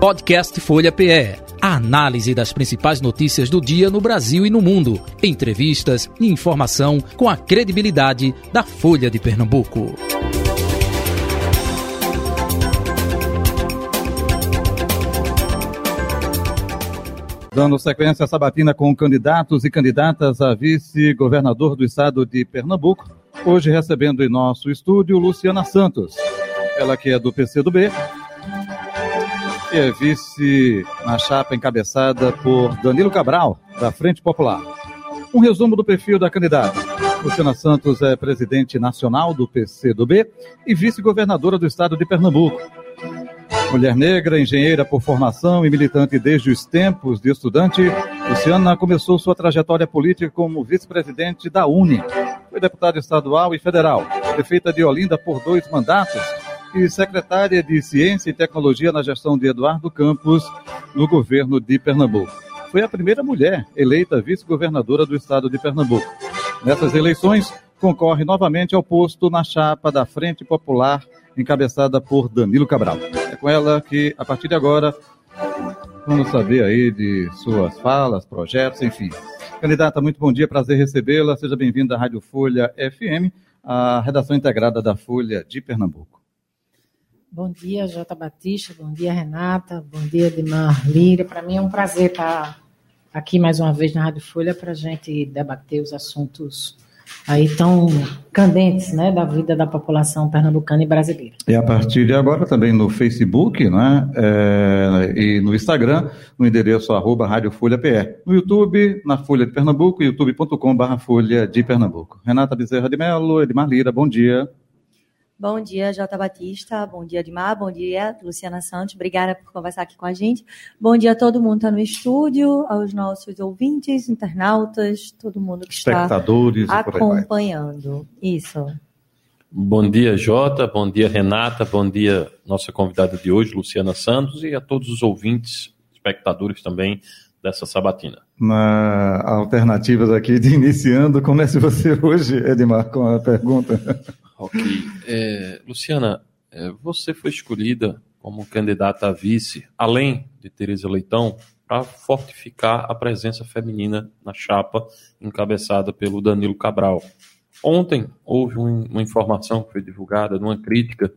Podcast Folha PE. A análise das principais notícias do dia no Brasil e no mundo. Entrevistas e informação com a credibilidade da Folha de Pernambuco. Dando sequência à sabatina com candidatos e candidatas a vice-governador do estado de Pernambuco, hoje recebendo em nosso estúdio Luciana Santos. Ela que é do PCdoB, que é vice na chapa encabeçada por Danilo Cabral, da Frente Popular. Um resumo do perfil da candidata. Luciana Santos é presidente nacional do PCdoB e vice-governadora do estado de Pernambuco. Mulher negra, engenheira por formação e militante desde os tempos de estudante, Luciana começou sua trajetória política como vice-presidente da UNE. Foi deputada estadual e federal, prefeita de Olinda por dois mandatos e secretária de Ciência e Tecnologia na gestão de Eduardo Campos, no governo de Pernambuco. Foi a primeira mulher eleita vice-governadora do estado de Pernambuco. Nessas eleições, concorre novamente ao posto na chapa da Frente Popular, encabeçada por Danilo Cabral. É com ela que, a partir de agora, vamos saber aí de suas falas, projetos, enfim. Candidata, muito bom dia, prazer recebê-la. Seja bem-vinda à Rádio Folha FM, a redação integrada da Folha de Pernambuco. Bom dia, Jota Batista. Bom dia, Renata. Bom dia, Edmar Lira. Para mim é um prazer estar aqui mais uma vez na Rádio Folha para a gente debater os assuntos aí tão candentes, né, da vida da população pernambucana e brasileira. E a partir de agora também no Facebook, né, é, e no Instagram, no endereço arroba Rádio Folha PR. No YouTube, na Folha de Pernambuco, youtube.com barra Folha de Pernambuco. Renata Bezerra de Mello, Edmar Lira, bom dia. Bom dia, Jota Batista. Bom dia, Edmar. Bom dia, Luciana Santos. Obrigada por conversar aqui com a gente. Bom dia a todo mundo que está no estúdio, aos nossos ouvintes, internautas, todo mundo que está acompanhando. Isso. Bom dia, Jota. Bom dia, Renata. Bom dia, nossa convidada de hoje, Luciana Santos, e a todos os ouvintes, espectadores também dessa sabatina. Na alternativas aqui de iniciando, comece você hoje, Edmar, com a pergunta. Ok. É, Luciana, é, você foi escolhida como candidata a vice, além de Tereza Leitão, para fortificar a presença feminina na chapa encabeçada pelo Danilo Cabral. Ontem houve um, uma informação que foi divulgada, numa crítica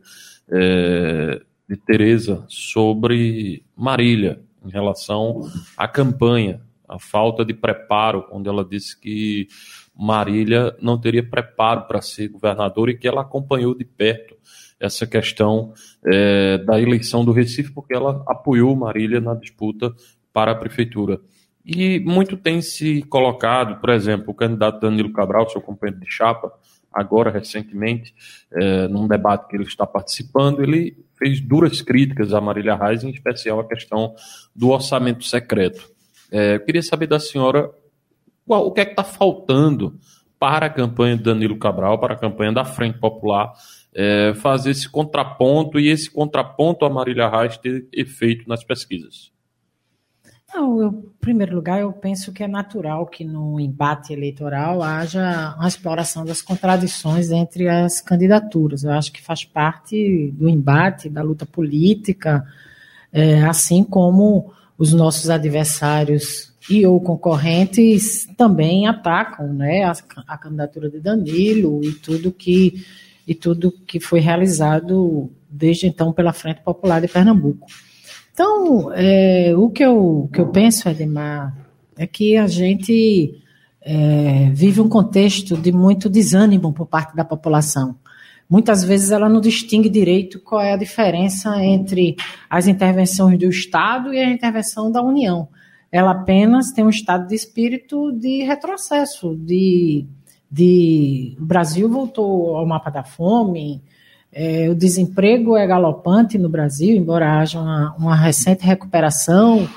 é, de Tereza sobre Marília, em relação à campanha, a falta de preparo, onde ela disse que Marília não teria preparo para ser governadora e que ela acompanhou de perto essa questão é, da eleição do Recife, porque ela apoiou Marília na disputa para a prefeitura. E muito tem se colocado, por exemplo, o candidato Danilo Cabral, seu companheiro de chapa, agora recentemente, é, num debate que ele está participando, ele fez duras críticas a Marília Reis, em especial a questão do orçamento secreto. É, eu queria saber da senhora qual, o que é que está faltando para a campanha de Danilo Cabral, para a campanha da Frente Popular, é, fazer esse contraponto e esse contraponto a Marília Reis ter efeito nas pesquisas? Não, eu, em primeiro lugar, eu penso que é natural que no embate eleitoral haja uma exploração das contradições entre as candidaturas. Eu acho que faz parte do embate, da luta política, é, assim como os nossos adversários e ou concorrentes também atacam né, a, a, candidatura de Danilo e tudo que e tudo que foi realizado desde então pela Frente Popular de Pernambuco. Então, é, o que eu, que eu penso, Edmar, é que a gente é, vive um contexto de muito desânimo por parte da população. Muitas vezes ela não distingue direito qual é a diferença entre as intervenções do Estado e a intervenção da União ela apenas tem um estado de espírito de retrocesso, de, de o Brasil voltou ao mapa da fome, é, o desemprego é galopante no Brasil, embora haja uma, uma recente recuperação.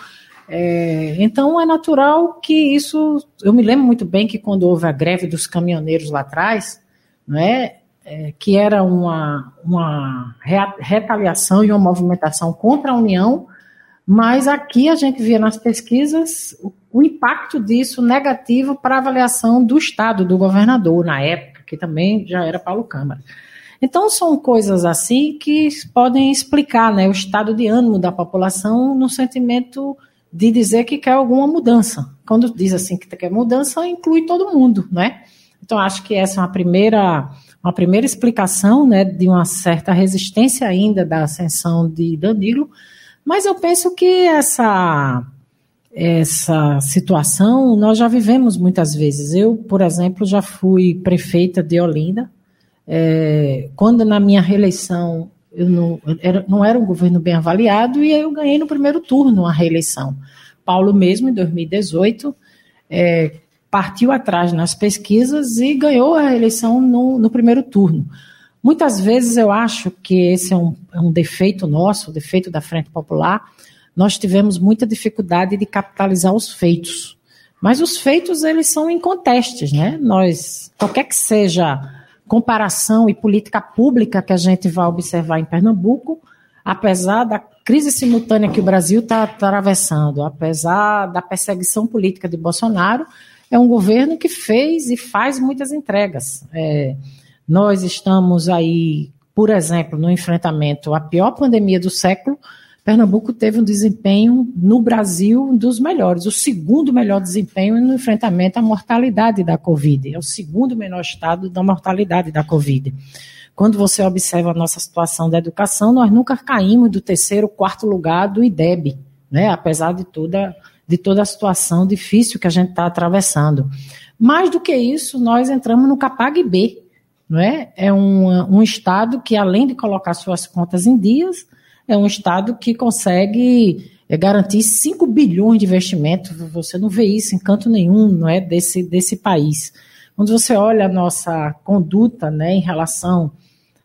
É, então é natural que isso. Eu me lembro muito bem que quando houve a greve dos caminhoneiros lá atrás, não é, é que era uma, uma retaliação e uma movimentação contra a União, mas aqui a gente via nas pesquisas o, impacto disso negativo para a avaliação do Estado, do governador, na época, que também já era Paulo Câmara. Então, são coisas assim que podem explicar né, o estado de ânimo da população no sentimento de dizer que quer alguma mudança. Quando diz assim que quer mudança, inclui todo mundo, né? Então, acho que essa é uma primeira, uma primeira explicação né, de uma certa resistência ainda da ascensão de Danilo, mas eu penso que essa, essa situação nós já vivemos muitas vezes. Eu, por exemplo, já fui prefeita de Olinda, é, quando na minha reeleição eu não era, não era um governo bem avaliado e eu ganhei no primeiro turno a reeleição. Paulo mesmo, em 2018, é, partiu atrás nas pesquisas e ganhou a eleição no, no primeiro turno. Muitas vezes eu acho que esse é um, é um defeito nosso, defeito da Frente Popular. Nós tivemos muita dificuldade de capitalizar os feitos. Mas os feitos, eles são incontestes, né? Nós, qualquer que seja comparação e política pública que a gente vai observar em Pernambuco, apesar da crise simultânea que o Brasil está atravessando, apesar da perseguição política de Bolsonaro, é um governo que fez e faz muitas entregas. É, nós estamos aí, por exemplo, no enfrentamento à pior pandemia do século. Pernambuco teve um desempenho no Brasil dos melhores, o segundo melhor desempenho no enfrentamento à mortalidade da Covid. É o segundo menor estado da mortalidade da Covid. Quando você observa a nossa situação da educação, nós nunca caímos do terceiro, quarto lugar do IDEB, né? apesar de toda de toda a situação difícil que a gente está atravessando. Mais do que isso, nós entramos no CAPAG B, não é? É um, Estado que, além de colocar suas contas em dias, é um Estado que consegue é, garantir 5 bilhões de investimento. Você não vê isso em canto nenhum não é, desse, desse país. Quando você olha a nossa conduta né, em relação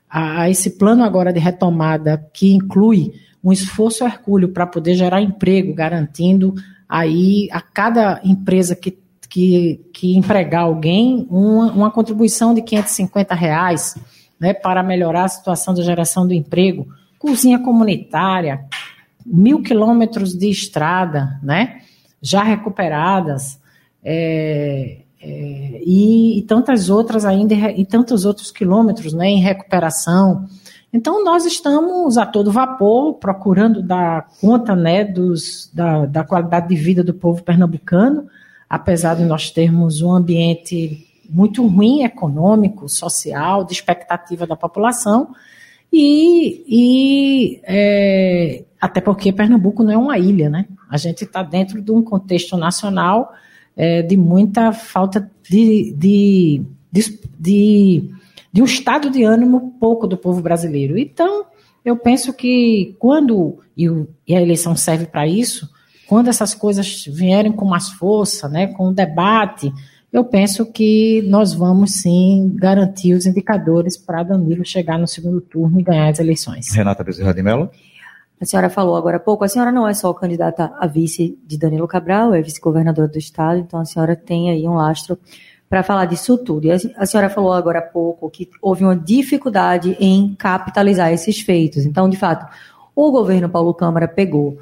a, a esse plano agora de retomada, que inclui um esforço hercúleo para poder gerar emprego, garantindo aí a cada empresa que, que, que empregar alguém uma, uma contribuição de 550 reais né, para melhorar a situação da geração do emprego, cozinha comunitária, mil quilômetros de estrada, né, já recuperadas, é, é, e, e, tantas outras ainda, e tantos outros quilômetros né, em recuperação. Então, nós estamos a todo vapor procurando dar conta né, dos, da, da qualidade de vida do povo pernambucano, apesar de nós termos um ambiente muito ruim econômico, social, de expectativa da população, e, e é, até porque Pernambuco não é uma ilha, né? A gente está dentro de um contexto nacional é, de muita falta de, de, de, de de um estado de ânimo pouco do povo brasileiro. Então, eu penso que quando, e, a eleição serve para isso, quando essas coisas vierem com mais força, né, com o debate, eu penso que nós vamos sim garantir os indicadores para Danilo chegar no segundo turno e ganhar as eleições. Renata Bezerra de Mello. A senhora falou agora há pouco, a senhora não é só candidata a vice de Danilo Cabral, é vice-governadora do estado, então a senhora tem aí um lastro para falar disso tudo. E a senhora falou agora há pouco que houve uma dificuldade em capitalizar esses feitos. Então, de fato, o governo Paulo Câmara pegou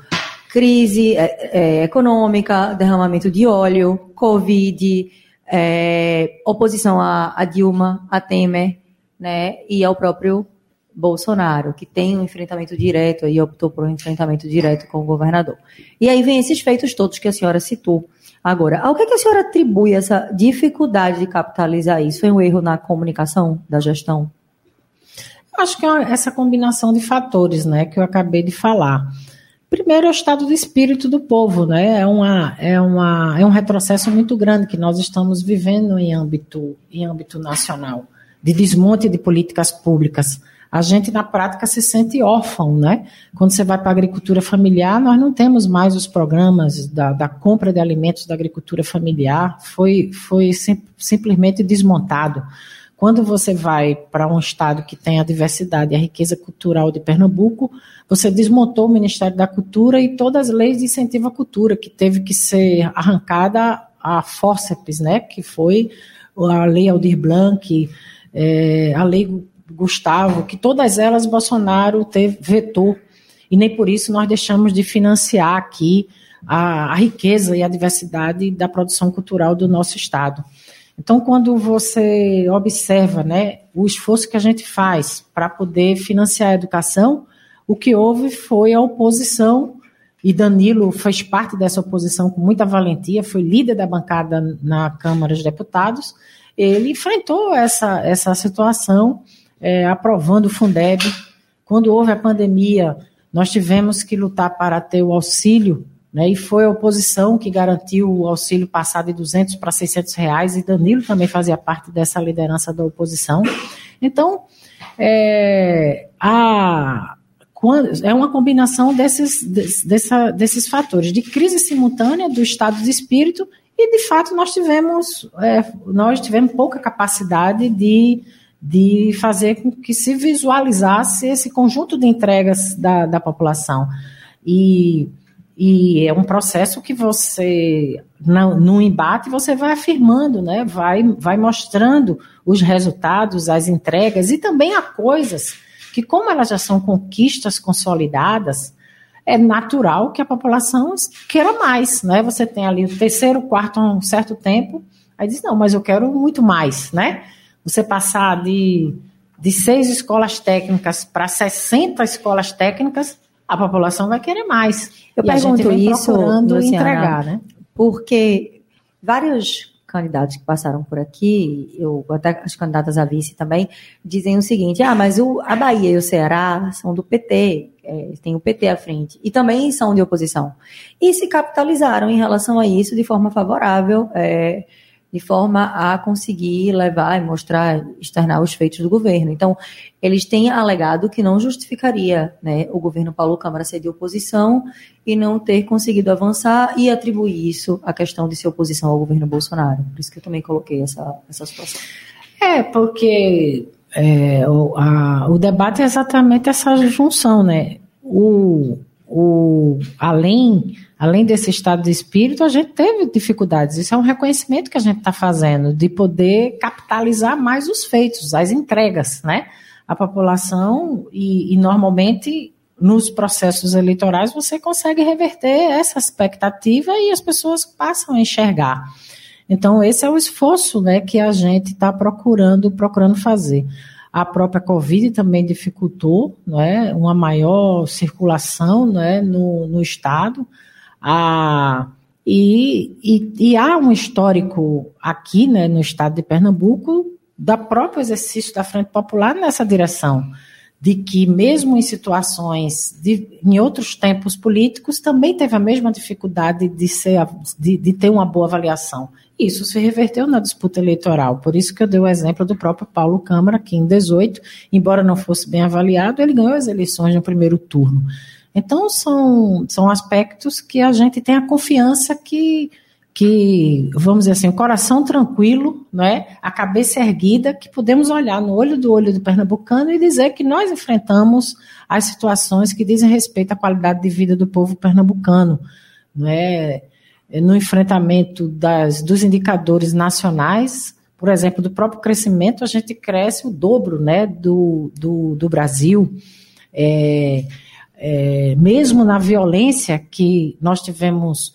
crise é, é, econômica, derramamento de óleo, Covid, é, oposição a, a, Dilma, a Temer, né, e ao próprio Bolsonaro, que tem um enfrentamento direto e optou por um enfrentamento direto com o governador. E aí vem esses feitos todos que a senhora citou. Agora, ao que, é que a senhora atribui essa dificuldade de capitalizar isso? Foi um erro na comunicação da gestão? Acho que é essa combinação de fatores, né, que eu acabei de falar. Primeiro é o estado do espírito do povo, né? É, uma, é, uma, é um retrocesso muito grande que nós estamos vivendo em âmbito, em âmbito nacional, de desmonte de políticas públicas a gente na prática se sente órfão, né? Quando você vai para a agricultura familiar, nós não temos mais os programas da, da compra de alimentos da agricultura familiar, foi, foi sim, simplesmente desmontado. Quando você vai para um estado que tem a diversidade e a riqueza cultural de Pernambuco, você desmontou o Ministério da Cultura e todas as leis de incentivo à cultura, que teve que ser arrancada a fórceps, né? Que foi a Lei Aldir Blanc, é, a Lei Gustavo, que todas elas Bolsonaro teve, vetou. E nem por isso nós deixamos de financiar aqui a, a riqueza e a diversidade da produção cultural do nosso Estado. Então, quando você observa né, o esforço que a gente faz para poder financiar a educação, o que houve foi a oposição, e Danilo fez parte dessa oposição com muita valentia, foi líder da bancada na Câmara dos Deputados. Ele enfrentou essa, essa situação, é, aprovando o Fundeb. Quando houve a pandemia, nós tivemos que lutar para ter o auxílio né, e foi a oposição que garantiu o auxílio passado de 200 para 600 reais, e Danilo também fazia parte dessa liderança da oposição. Então, é, a, é uma combinação desses, dessa, desses fatores, de crise simultânea do estado de espírito, e de fato nós tivemos, é, nós tivemos pouca capacidade de, de fazer com que se visualizasse esse conjunto de entregas da, da população. E e é um processo que você, no embate, você vai afirmando, né? vai, vai mostrando os resultados, as entregas, e também há coisas que, como elas já são conquistas consolidadas, é natural que a população queira mais. Né? Você tem ali o terceiro, quarto, um certo tempo, aí diz, não, mas eu quero muito mais. Né? Você passar de, de seis escolas técnicas para 60 escolas técnicas, a população vai querer mais. Eu e pergunto isso, Luciana, entregar, né? Porque vários candidatos que passaram por aqui, eu, até as candidatas a vice também, dizem o seguinte: ah, mas o, a Bahia e o Ceará são do PT, é, tem o PT à frente, e também são de oposição. E se capitalizaram em relação a isso de forma favorável. É, de forma a conseguir levar e mostrar, externar os feitos do governo. Então, eles têm alegado que não justificaria né, o governo Paulo Câmara ser de oposição e não ter conseguido avançar e atribuir isso à questão de ser oposição ao governo Bolsonaro. Por isso que eu também coloquei essa, essa situação. É, porque é, o, a, o debate é exatamente essa junção, né? O, o, além além desse estado de espírito, a gente teve dificuldades. Isso é um reconhecimento que a gente está fazendo, de poder capitalizar mais os feitos, as entregas, né? A população, e, e normalmente nos processos eleitorais você consegue reverter essa expectativa e as pessoas passam a enxergar. Então, esse é o esforço né, que a gente está procurando, procurando fazer. A própria Covid também dificultou é, uma maior circulação é, no, no Estado. Ah, e, e, e, há um histórico aqui né, no estado de Pernambuco da próprio exercício da Frente Popular nessa direção, de que mesmo em situações, de, em outros tempos políticos, também teve a mesma dificuldade de, ser, de, de ter uma boa avaliação. Isso se reverteu na disputa eleitoral. Por isso que eu dei o exemplo do próprio Paulo Câmara, que em 18, embora não fosse bem avaliado, ele ganhou as eleições no primeiro turno. Então, são, são aspectos que a gente tem a confiança que, que, vamos dizer assim, o coração tranquilo, não é? a cabeça erguida, que podemos olhar no olho do olho do pernambucano e dizer que nós enfrentamos as situações que dizem respeito à qualidade de vida do povo pernambucano. Não é? No enfrentamento das, dos indicadores nacionais, por exemplo, do próprio crescimento, a gente cresce o dobro né, do, do, do Brasil. É, é, mesmo na violência que nós tivemos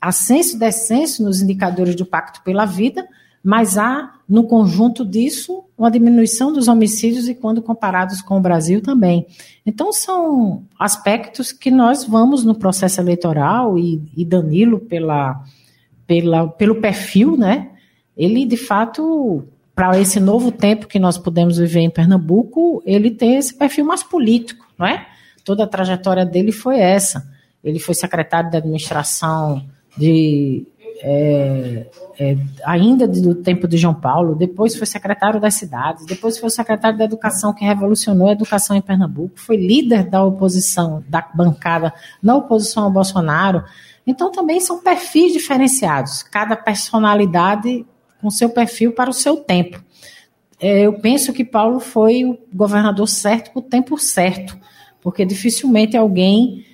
ascenso e descenso nos indicadores do Pacto pela Vida, mas há, no conjunto disso, uma diminuição dos homicídios e quando comparados com o Brasil também. Então, são aspectos que nós vamos no processo eleitoral e, e Danilo, pela, pela, pelo perfil, né? Ele, de fato, para esse novo tempo que nós podemos viver em Pernambuco, ele tem esse perfil mais político, não é? toda a trajetória dele foi essa. Ele foi secretário de administração de é, é, ainda do tempo de João Paulo, depois foi secretário das cidades, depois foi secretário da educação que revolucionou a educação em Pernambuco, foi líder da oposição, da bancada na oposição ao Bolsonaro. Então também são perfis diferenciados, cada personalidade com seu perfil para o seu tempo. É, eu penso que Paulo foi o governador certo por tempo certo porque dificilmente alguém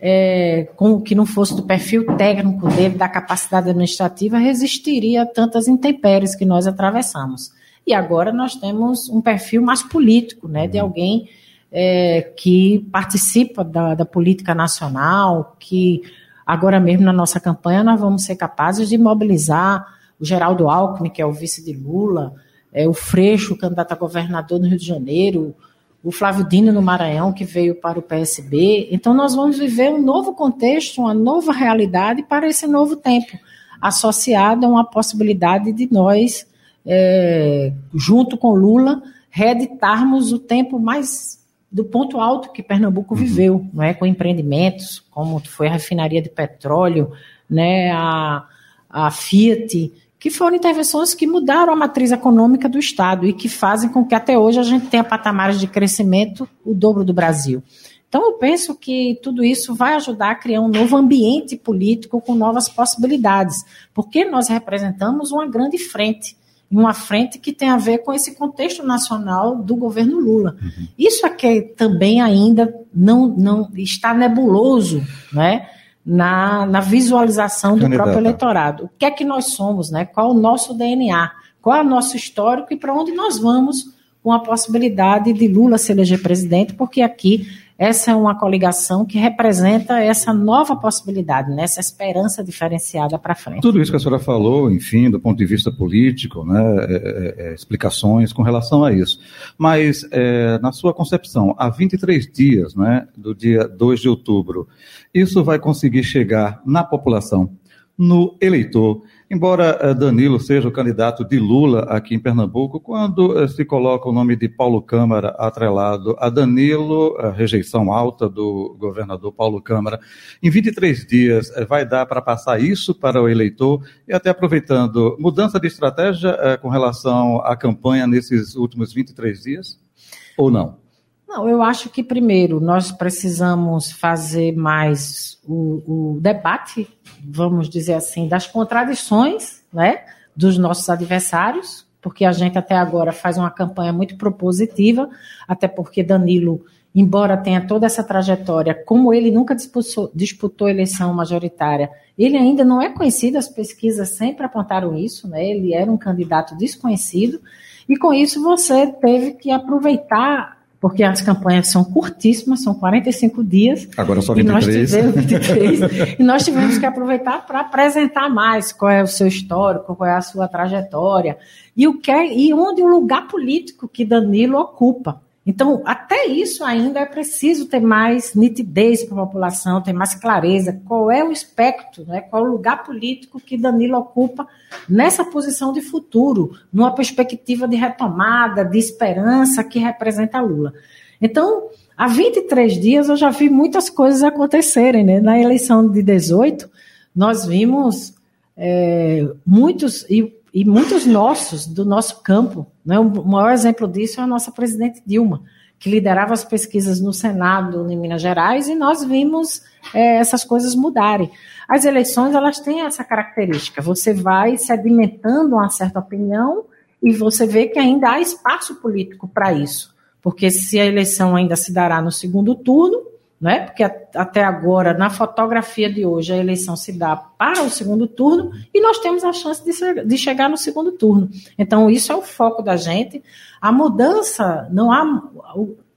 é, com que não fosse do perfil técnico dele, da capacidade administrativa, resistiria a tantas intempéries que nós atravessamos. E agora nós temos um perfil mais político, né, de alguém é, que participa da, da política nacional, que agora mesmo na nossa campanha nós vamos ser capazes de mobilizar o Geraldo Alckmin, que é o vice de Lula, é, o Freixo, candidato a governador no Rio de Janeiro, o Flávio Dino no Maranhão, que veio para o PSB. Então, nós vamos viver um novo contexto, uma nova realidade para esse novo tempo, associado a uma possibilidade de nós, é, junto com Lula, reeditarmos o tempo mais do ponto alto que Pernambuco uhum. viveu, não é, com empreendimentos, como foi a refinaria de petróleo, né, a, a Fiat, que foram intervenções que mudaram a matriz econômica do Estado e que fazem com que até hoje a gente tenha patamares de crescimento o dobro do Brasil. Então, eu penso que tudo isso vai ajudar a criar um novo ambiente político com novas possibilidades, porque nós representamos uma grande frente, uma frente que tem a ver com esse contexto nacional do governo Lula. Uhum. Isso é que também ainda não, não está nebuloso, né? Na, na visualização do próprio eleitorado. O que é que nós somos, né? Qual o nosso DNA? Qual é o nosso histórico e para onde nós vamos com a possibilidade de Lula se eleger presidente, porque aqui essa é uma coligação que representa essa nova possibilidade, né? essa esperança diferenciada para frente. Tudo isso que a senhora falou, enfim, do ponto de vista político, né, é, é, é explicações com relação a isso. Mas, é, na sua concepção, há 23 dias né, do dia 2 de outubro, isso vai conseguir chegar na população, no eleitor, Embora eh, Danilo seja o candidato de Lula aqui em Pernambuco, quando eh, se coloca o nome de Paulo Câmara atrelado a Danilo, a rejeição alta do governador Paulo Câmara, em 23 dias eh, vai dar para passar isso para o eleitor e até aproveitando, mudança de estratégia com relação à campanha nesses últimos 23 dias? Ou não? Não, eu acho que primeiro nós precisamos fazer mais o, o debate, vamos dizer assim, das contradições né, dos nossos adversários, porque a gente até agora faz uma campanha muito propositiva, até porque Danilo, embora tenha toda essa trajetória, como ele nunca disputou, disputou eleição majoritária, ele ainda não é conhecido, as pesquisas sempre apontaram isso, né? ele era um candidato desconhecido, e com isso você teve que aproveitar porque as campanhas são curtíssimas, são 45 dias. Agora só 23. E nós tivemos, 23, e nós tivemos que aproveitar para apresentar mais qual é o seu histórico, qual é a sua trajetória, e, o que é, e onde o lugar político que Danilo ocupa. Então, até isso ainda é preciso ter mais nitidez para a população, ter mais clareza qual é o espectro, né, qual é o lugar político que Danilo ocupa nessa posição de futuro, numa perspectiva de retomada, de esperança que representa Lula. Então, há 23 dias eu já vi muitas coisas acontecerem. Né? Na eleição de 18, nós vimos é, muitos, e e muitos nossos, do nosso campo. Né? O maior exemplo disso é a nossa presidente Dilma, que liderava as pesquisas no Senado em Minas Gerais, e nós vimos é, essas coisas mudarem. As eleições, elas têm essa característica, você vai sedimentando uma certa opinião e você vê que ainda há espaço político para isso, porque se a eleição ainda se dará no segundo turno, né? Porque até agora, na fotografia de hoje, a eleição se dá para o segundo turno e nós temos a chance de, de chegar no segundo turno. Então, isso é o foco da gente. A mudança, não há.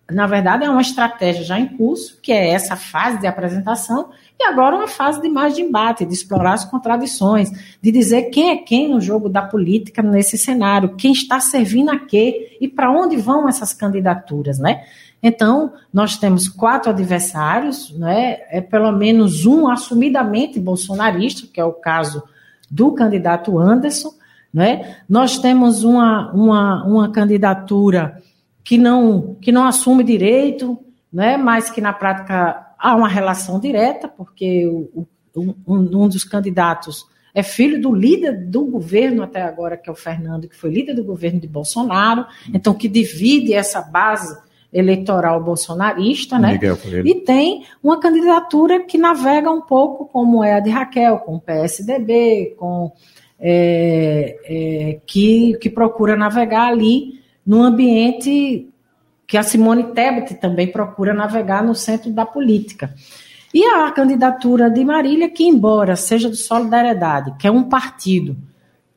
Na verdade, é uma estratégia já em curso, que é essa fase de apresentação, e agora uma fase de mais de embate, de explorar as contradições, de dizer quem é quem no jogo da política nesse cenário, quem está servindo a quê e para onde vão essas candidaturas, né? Então, nós temos quatro adversários, né? é pelo menos um assumidamente bolsonarista, que é o caso do candidato Anderson. Né? Nós temos uma, uma, uma candidatura que não, que não assume direito, né? mas que na prática há uma relação direta, porque o, um, um dos candidatos é filho do líder do governo até agora, que é o Fernando, que foi líder do governo de Bolsonaro, então que divide essa base eleitoral bolsonarista, né? E tem uma candidatura que navega um pouco como é a de Raquel, com o PSDB, com é, é, que, que procura navegar ali no ambiente que a Simone Tebet também procura navegar no centro da política. E a candidatura de Marília, que embora seja do Solidariedade, que é um partido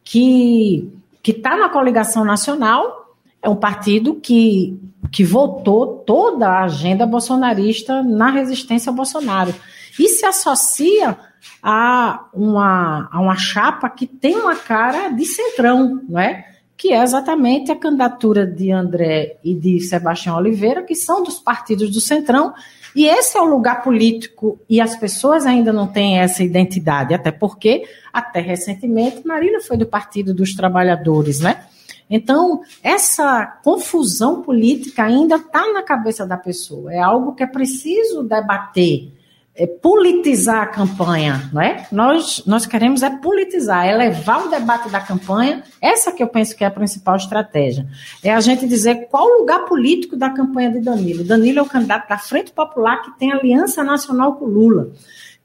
que está na coligação nacional, é um partido que que votou toda a agenda bolsonarista na resistência ao Bolsonaro. E se associa a uma, a uma chapa que tem uma cara de centrão, não é? que é exatamente a candidatura de André e de Sebastião Oliveira, que são dos partidos do Centrão, e esse é o lugar político, e as pessoas ainda não têm essa identidade, até porque, até recentemente, Marília foi do Partido dos Trabalhadores, né? Então, essa confusão política ainda está na cabeça da pessoa, é algo que é preciso debater é, politizar a campanha, não é? Nós, nós queremos é politizar, é levar o debate da campanha, essa que eu penso que é a principal estratégia. É a gente dizer qual o lugar político da campanha de Danilo. Danilo é o candidato da Frente Popular que tem aliança nacional com Lula,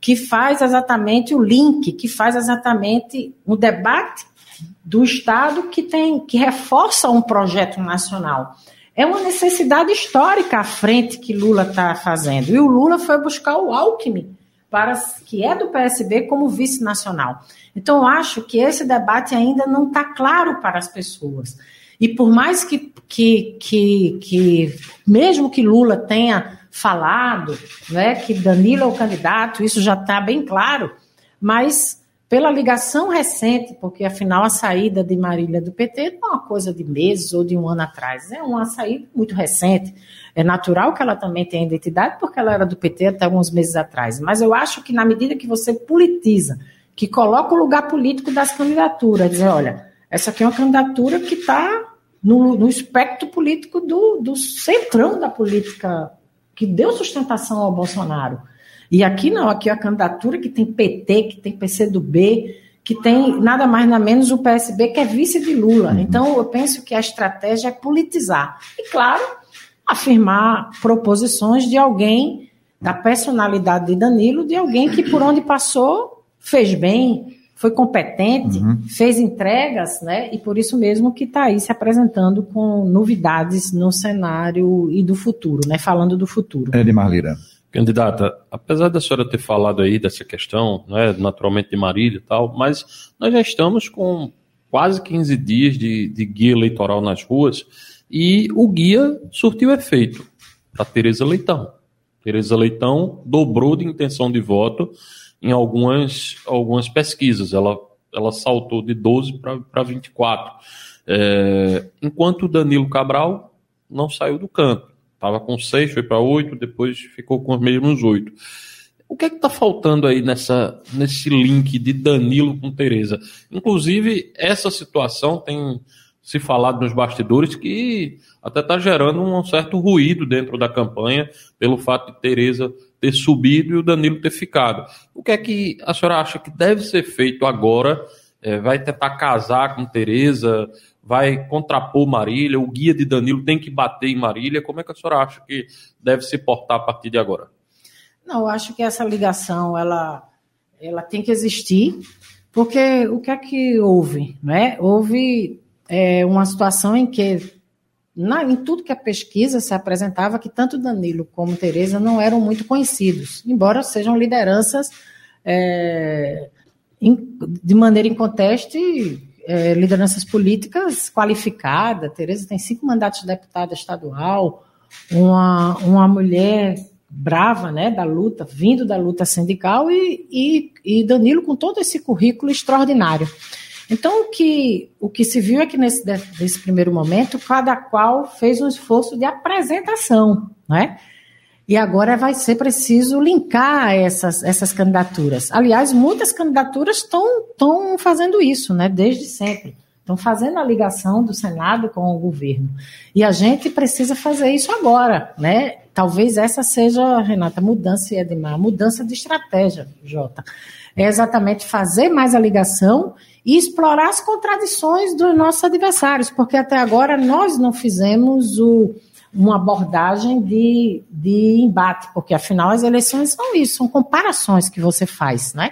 que faz exatamente o link, que faz exatamente o debate do Estado que tem, que reforça um projeto nacional. É uma necessidade histórica à frente que Lula está fazendo. E o Lula foi buscar o Alckmin, para, que é do PSB, como vice nacional. Então, eu acho que esse debate ainda não está claro para as pessoas. E por mais que, que, que, que, mesmo que Lula tenha falado né, que Danilo é o candidato, isso já está bem claro, mas pela ligação recente, porque afinal a saída de Marília do PT não é uma coisa de meses ou de um ano atrás, é uma saída muito recente. É natural que ela também tenha identidade, porque ela era do PT até alguns meses atrás. Mas eu acho que na medida que você politiza, que coloca o lugar político das candidaturas, dizer, olha, essa aqui é uma candidatura que está no, no, espectro político do, do centrão da política que deu sustentação ao Bolsonaro. E aqui não, aqui é a candidatura que tem PT, que tem PCdoB, que tem nada mais nada menos o PSB, que é vice de Lula. Uhum. Então, eu penso que a estratégia é politizar. E, claro, afirmar proposições de alguém, da personalidade de Danilo, de alguém que por onde passou fez bem, foi competente, uhum. fez entregas, né? E por isso mesmo que está aí se apresentando com novidades no cenário e do futuro, né? Falando do futuro. Edmar Lira. Candidata, apesar da senhora ter falado aí dessa questão, né, naturalmente de Marília e tal, mas nós já estamos com quase 15 dias de, de guia eleitoral nas ruas e o guia surtiu efeito para Tereza Leitão. Tereza Leitão dobrou de intenção de voto em algumas, algumas pesquisas. Ela, ela saltou de 12 para 24. É, enquanto Danilo Cabral não saiu do campo. Estava com seis, foi para oito, depois ficou com os mesmos oito. O que é que está faltando aí nessa, nesse link de Danilo com Tereza? Inclusive, essa situação tem se falado nos bastidores que até está gerando um certo ruído dentro da campanha pelo fato de Tereza ter subido e o Danilo ter ficado. O que é que a senhora acha que deve ser feito agora? É, vai tentar casar com Tereza? vai contrapor Marília, o guia de Danilo tem que bater em Marília. Como é que a senhora acha que deve se portar a partir de agora? Não, eu acho que essa ligação ela, ela tem que existir, porque o que é que houve? Né? Houve é, uma situação em que, na, em tudo que a pesquisa se apresentava, que tanto Danilo como Tereza não eram muito conhecidos, embora sejam lideranças é, de maneira inconteste é, lideranças políticas qualificadas. Tereza tem cinco mandatos de deputada estadual, uma, uma mulher brava né, da luta, vindo da luta sindical, e, e, e Danilo com todo esse currículo extraordinário. Então, o que, o que se viu é que nesse, nesse primeiro momento, cada qual fez um esforço de apresentação, né? E agora vai ser preciso linkar essas, essas candidaturas. Aliás, muitas candidaturas estão fazendo isso, né, desde sempre. Estão fazendo a ligação do Senado com o governo. E a gente precisa fazer isso agora, né? Talvez essa seja, Renata, mudança, Edmar, mudança de estratégia, Jota. É exatamente fazer mais a ligação e explorar as contradições dos nossos adversários, porque até agora nós não fizemos o, uma abordagem de, de embate, porque afinal as eleições são isso, são comparações que você faz, né?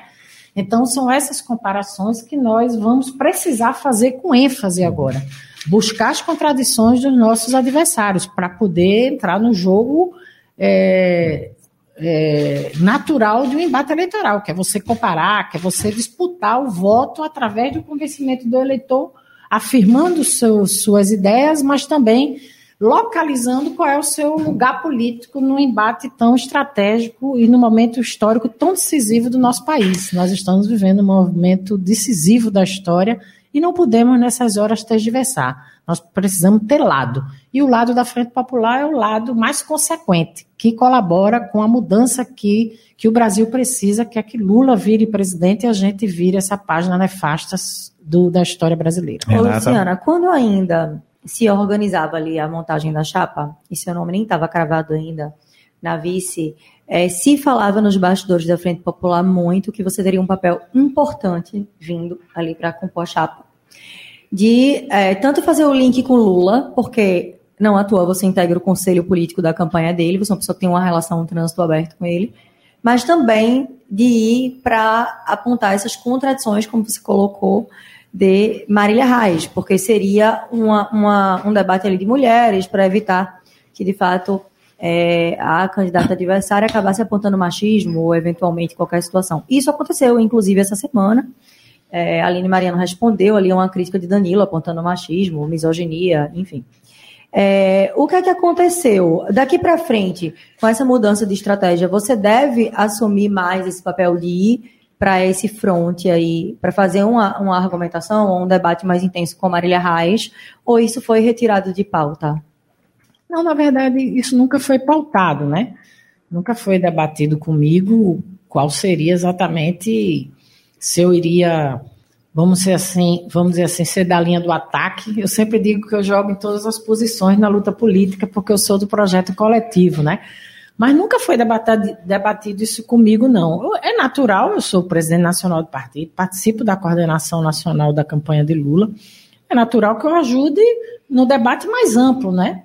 Então são essas comparações que nós vamos precisar fazer com ênfase agora. Buscar as contradições dos nossos adversários para poder entrar no jogo é, é, natural de um embate eleitoral, que é você comparar, que é você disputar o voto através do convencimento do eleitor, afirmando seus, suas ideias, mas também localizando qual é o seu lugar político no embate tão estratégico e no momento histórico tão decisivo do nosso país. Nós estamos vivendo um momento decisivo da história e não podemos, nessas horas, tergiversar. Nós precisamos ter lado. E o lado da Frente Popular é o lado mais consequente, que colabora com a mudança que, que o Brasil precisa, que é que Lula vire presidente e a gente vire essa página nefasta do, da história brasileira. Ô, Luciana, quando ainda se organizava ali a montagem da chapa, e seu nome nem estava cravado ainda na vice, é, se falava nos bastidores da Frente Popular muito que você teria um papel importante vindo ali para compor a chapa. De é, tanto fazer o link com Lula, porque não à toa você integra o conselho político da campanha dele, você é uma pessoa que tem uma relação, um trânsito aberto com ele, mas também de ir para apontar essas contradições, como você colocou, de Marília Reis, porque seria uma, uma, um debate ali de mulheres para evitar que, de fato, é, a candidata adversária acabasse apontando machismo ou, eventualmente, qualquer situação. Isso aconteceu, inclusive, essa semana. É, Aline Mariano respondeu ali uma crítica de Danilo apontando machismo, misoginia, enfim. É, o que é que aconteceu? Daqui para frente, com essa mudança de estratégia, você deve assumir mais esse papel de ir para esse fronte aí, para fazer uma, uma argumentação ou um debate mais intenso com Marília Reis, ou isso foi retirado de pauta? Não, na verdade, isso nunca foi pautado, né? Nunca foi debatido comigo qual seria exatamente se eu iria, vamos dizer assim, vamos dizer assim, ser da linha do ataque. Eu sempre digo que eu jogo em todas as posições na luta política, porque eu sou do projeto coletivo, né? Mas nunca foi debatido, debatido isso comigo, não. É natural, eu sou presidente nacional do partido, participo da coordenação nacional da campanha de Lula. É natural que eu ajude no debate mais amplo, né?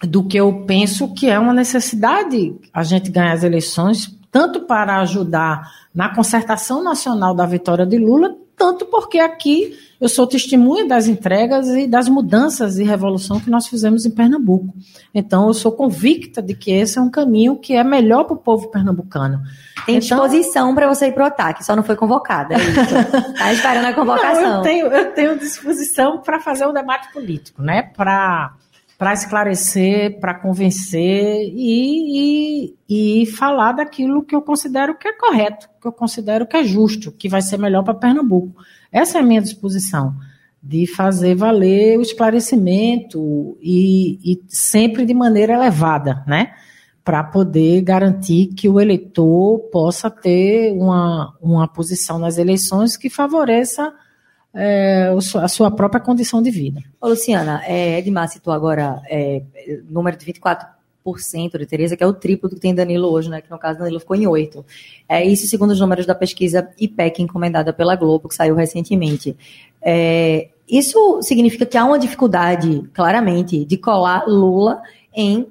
Do que eu penso que é uma necessidade a gente ganhar as eleições, tanto para ajudar na concertação nacional da vitória de Lula, tanto porque aqui eu sou testemunha das entregas e das mudanças e revolução que nós fizemos em Pernambuco. Então, eu sou convicta de que esse é um caminho que é melhor para o povo pernambucano. Tem então, disposição para você ir para o ataque, só não foi convocada. Está é esperando a convocação. Não, eu, tenho, eu tenho disposição para fazer um debate político, né? Para para esclarecer, para convencer e, e, e, falar daquilo que eu considero que é correto, que eu considero que é justo, que vai ser melhor para Pernambuco. Essa é a minha disposição, de fazer valer o esclarecimento e, e sempre de maneira elevada, né? Para poder garantir que o eleitor possa ter uma, uma posição nas eleições que favoreça é, a sua própria condição de vida. Ô, Luciana, é, Edmar citou agora é, número de 24% de Tereza, que é o triplo do que tem Danilo hoje, né? Que no caso Danilo ficou em 8%. É isso segundo os números da pesquisa IPEC encomendada pela Globo, que saiu recentemente. É, isso significa que há uma dificuldade, claramente, de colar Lula em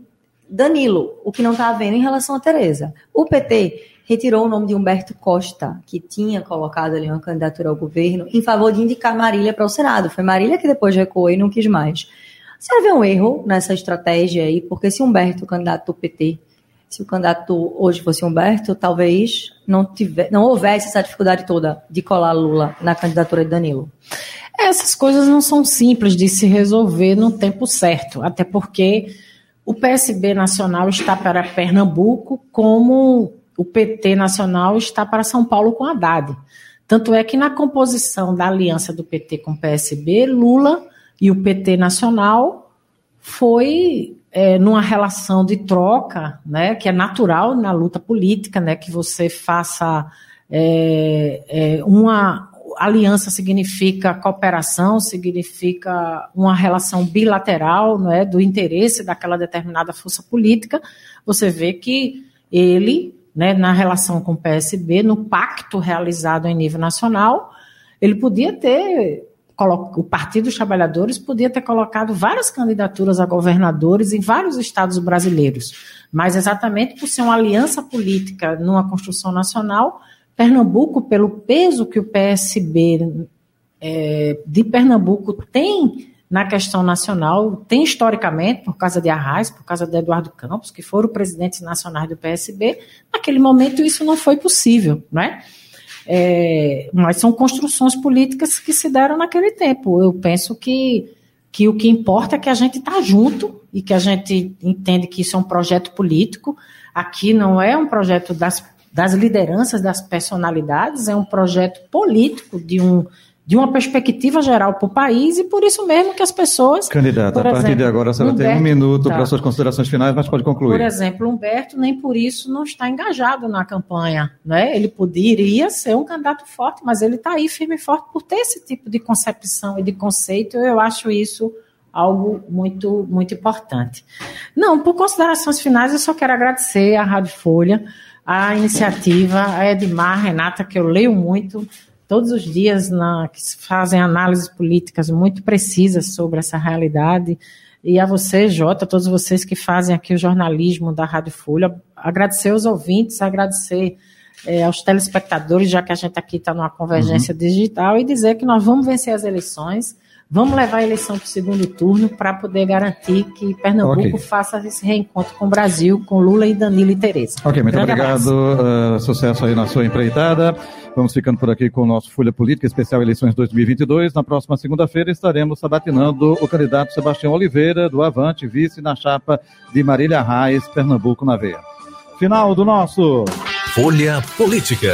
Danilo, o que não está havendo em relação a Tereza. O PT retirou o nome de Humberto Costa, que tinha colocado ali uma candidatura ao governo, em favor de indicar Marília para o Senado. Foi Marília que depois recuou e não quis mais. Você vê um erro nessa estratégia aí? Porque se Humberto, candidato do PT, se o candidato hoje fosse Humberto, talvez não, tiver, não houvesse essa dificuldade toda de colar Lula na candidatura de Danilo. Essas coisas não são simples de se resolver no tempo certo, até porque o PSB nacional está para Pernambuco como o PT nacional está para São Paulo com Haddad. Tanto é que na composição da aliança do PT com o PSB, Lula e o PT nacional foi é, numa relação de troca, né, que é natural na luta política, né, que você faça é, é, uma aliança significa cooperação, significa uma relação bilateral, não é, do interesse daquela determinada força política. Você vê que ele né, na relação com o PSB, no pacto realizado em nível nacional, ele podia ter, o Partido dos Trabalhadores podia ter colocado várias candidaturas a governadores em vários estados brasileiros, mas exatamente por ser uma aliança política numa construção nacional, Pernambuco, pelo peso que o PSB é, de Pernambuco tem na questão nacional, tem historicamente, por causa de Arraes, por causa de Eduardo Campos, que foram presidentes nacionais do PSB, naquele momento isso não foi possível, né? É, mas são construções políticas que se deram naquele tempo. Eu penso que que o que importa é que a gente está junto e que a gente entende que isso é um projeto político. Aqui não é um projeto das, das lideranças, das personalidades, é um projeto político de um de uma perspectiva geral para o país e por isso mesmo que as pessoas. Candidata, a partir exemplo, de agora você vai ter um minuto tá. para suas considerações finais, mas pode concluir. Por exemplo, Humberto nem por isso não está engajado na campanha. Né? Ele poderia ser um candidato forte, mas ele está aí firme e forte por ter esse tipo de concepção e de conceito. Eu acho isso algo muito, muito importante. Não, por considerações finais, eu só quero agradecer à Rádio Folha, a iniciativa, a Edmar, a Renata, que eu leio muito, todos os dias na, que fazem análises políticas muito precisas sobre essa realidade. E a você, Jota, todos vocês que fazem aqui o jornalismo da Rádio Folha, agradecer aos ouvintes, agradecer é, aos telespectadores, já que a gente aqui está numa convergência uhum. digital, e dizer que nós vamos vencer as eleições Vamos levar a eleição para o segundo turno para poder garantir que Pernambuco okay. faça esse reencontro com o Brasil, com Lula e Danilo e Tereza. Ok, muito Grande obrigado. Uh, sucesso aí na sua empreitada. Vamos ficando por aqui com o nosso Folha Política Especial Eleições 2022. Na próxima segunda-feira estaremos sabatinando o candidato Sebastião Oliveira, do Avante, vice na chapa de Marília Reis, Pernambuco na veia. Final do nosso Folha Política.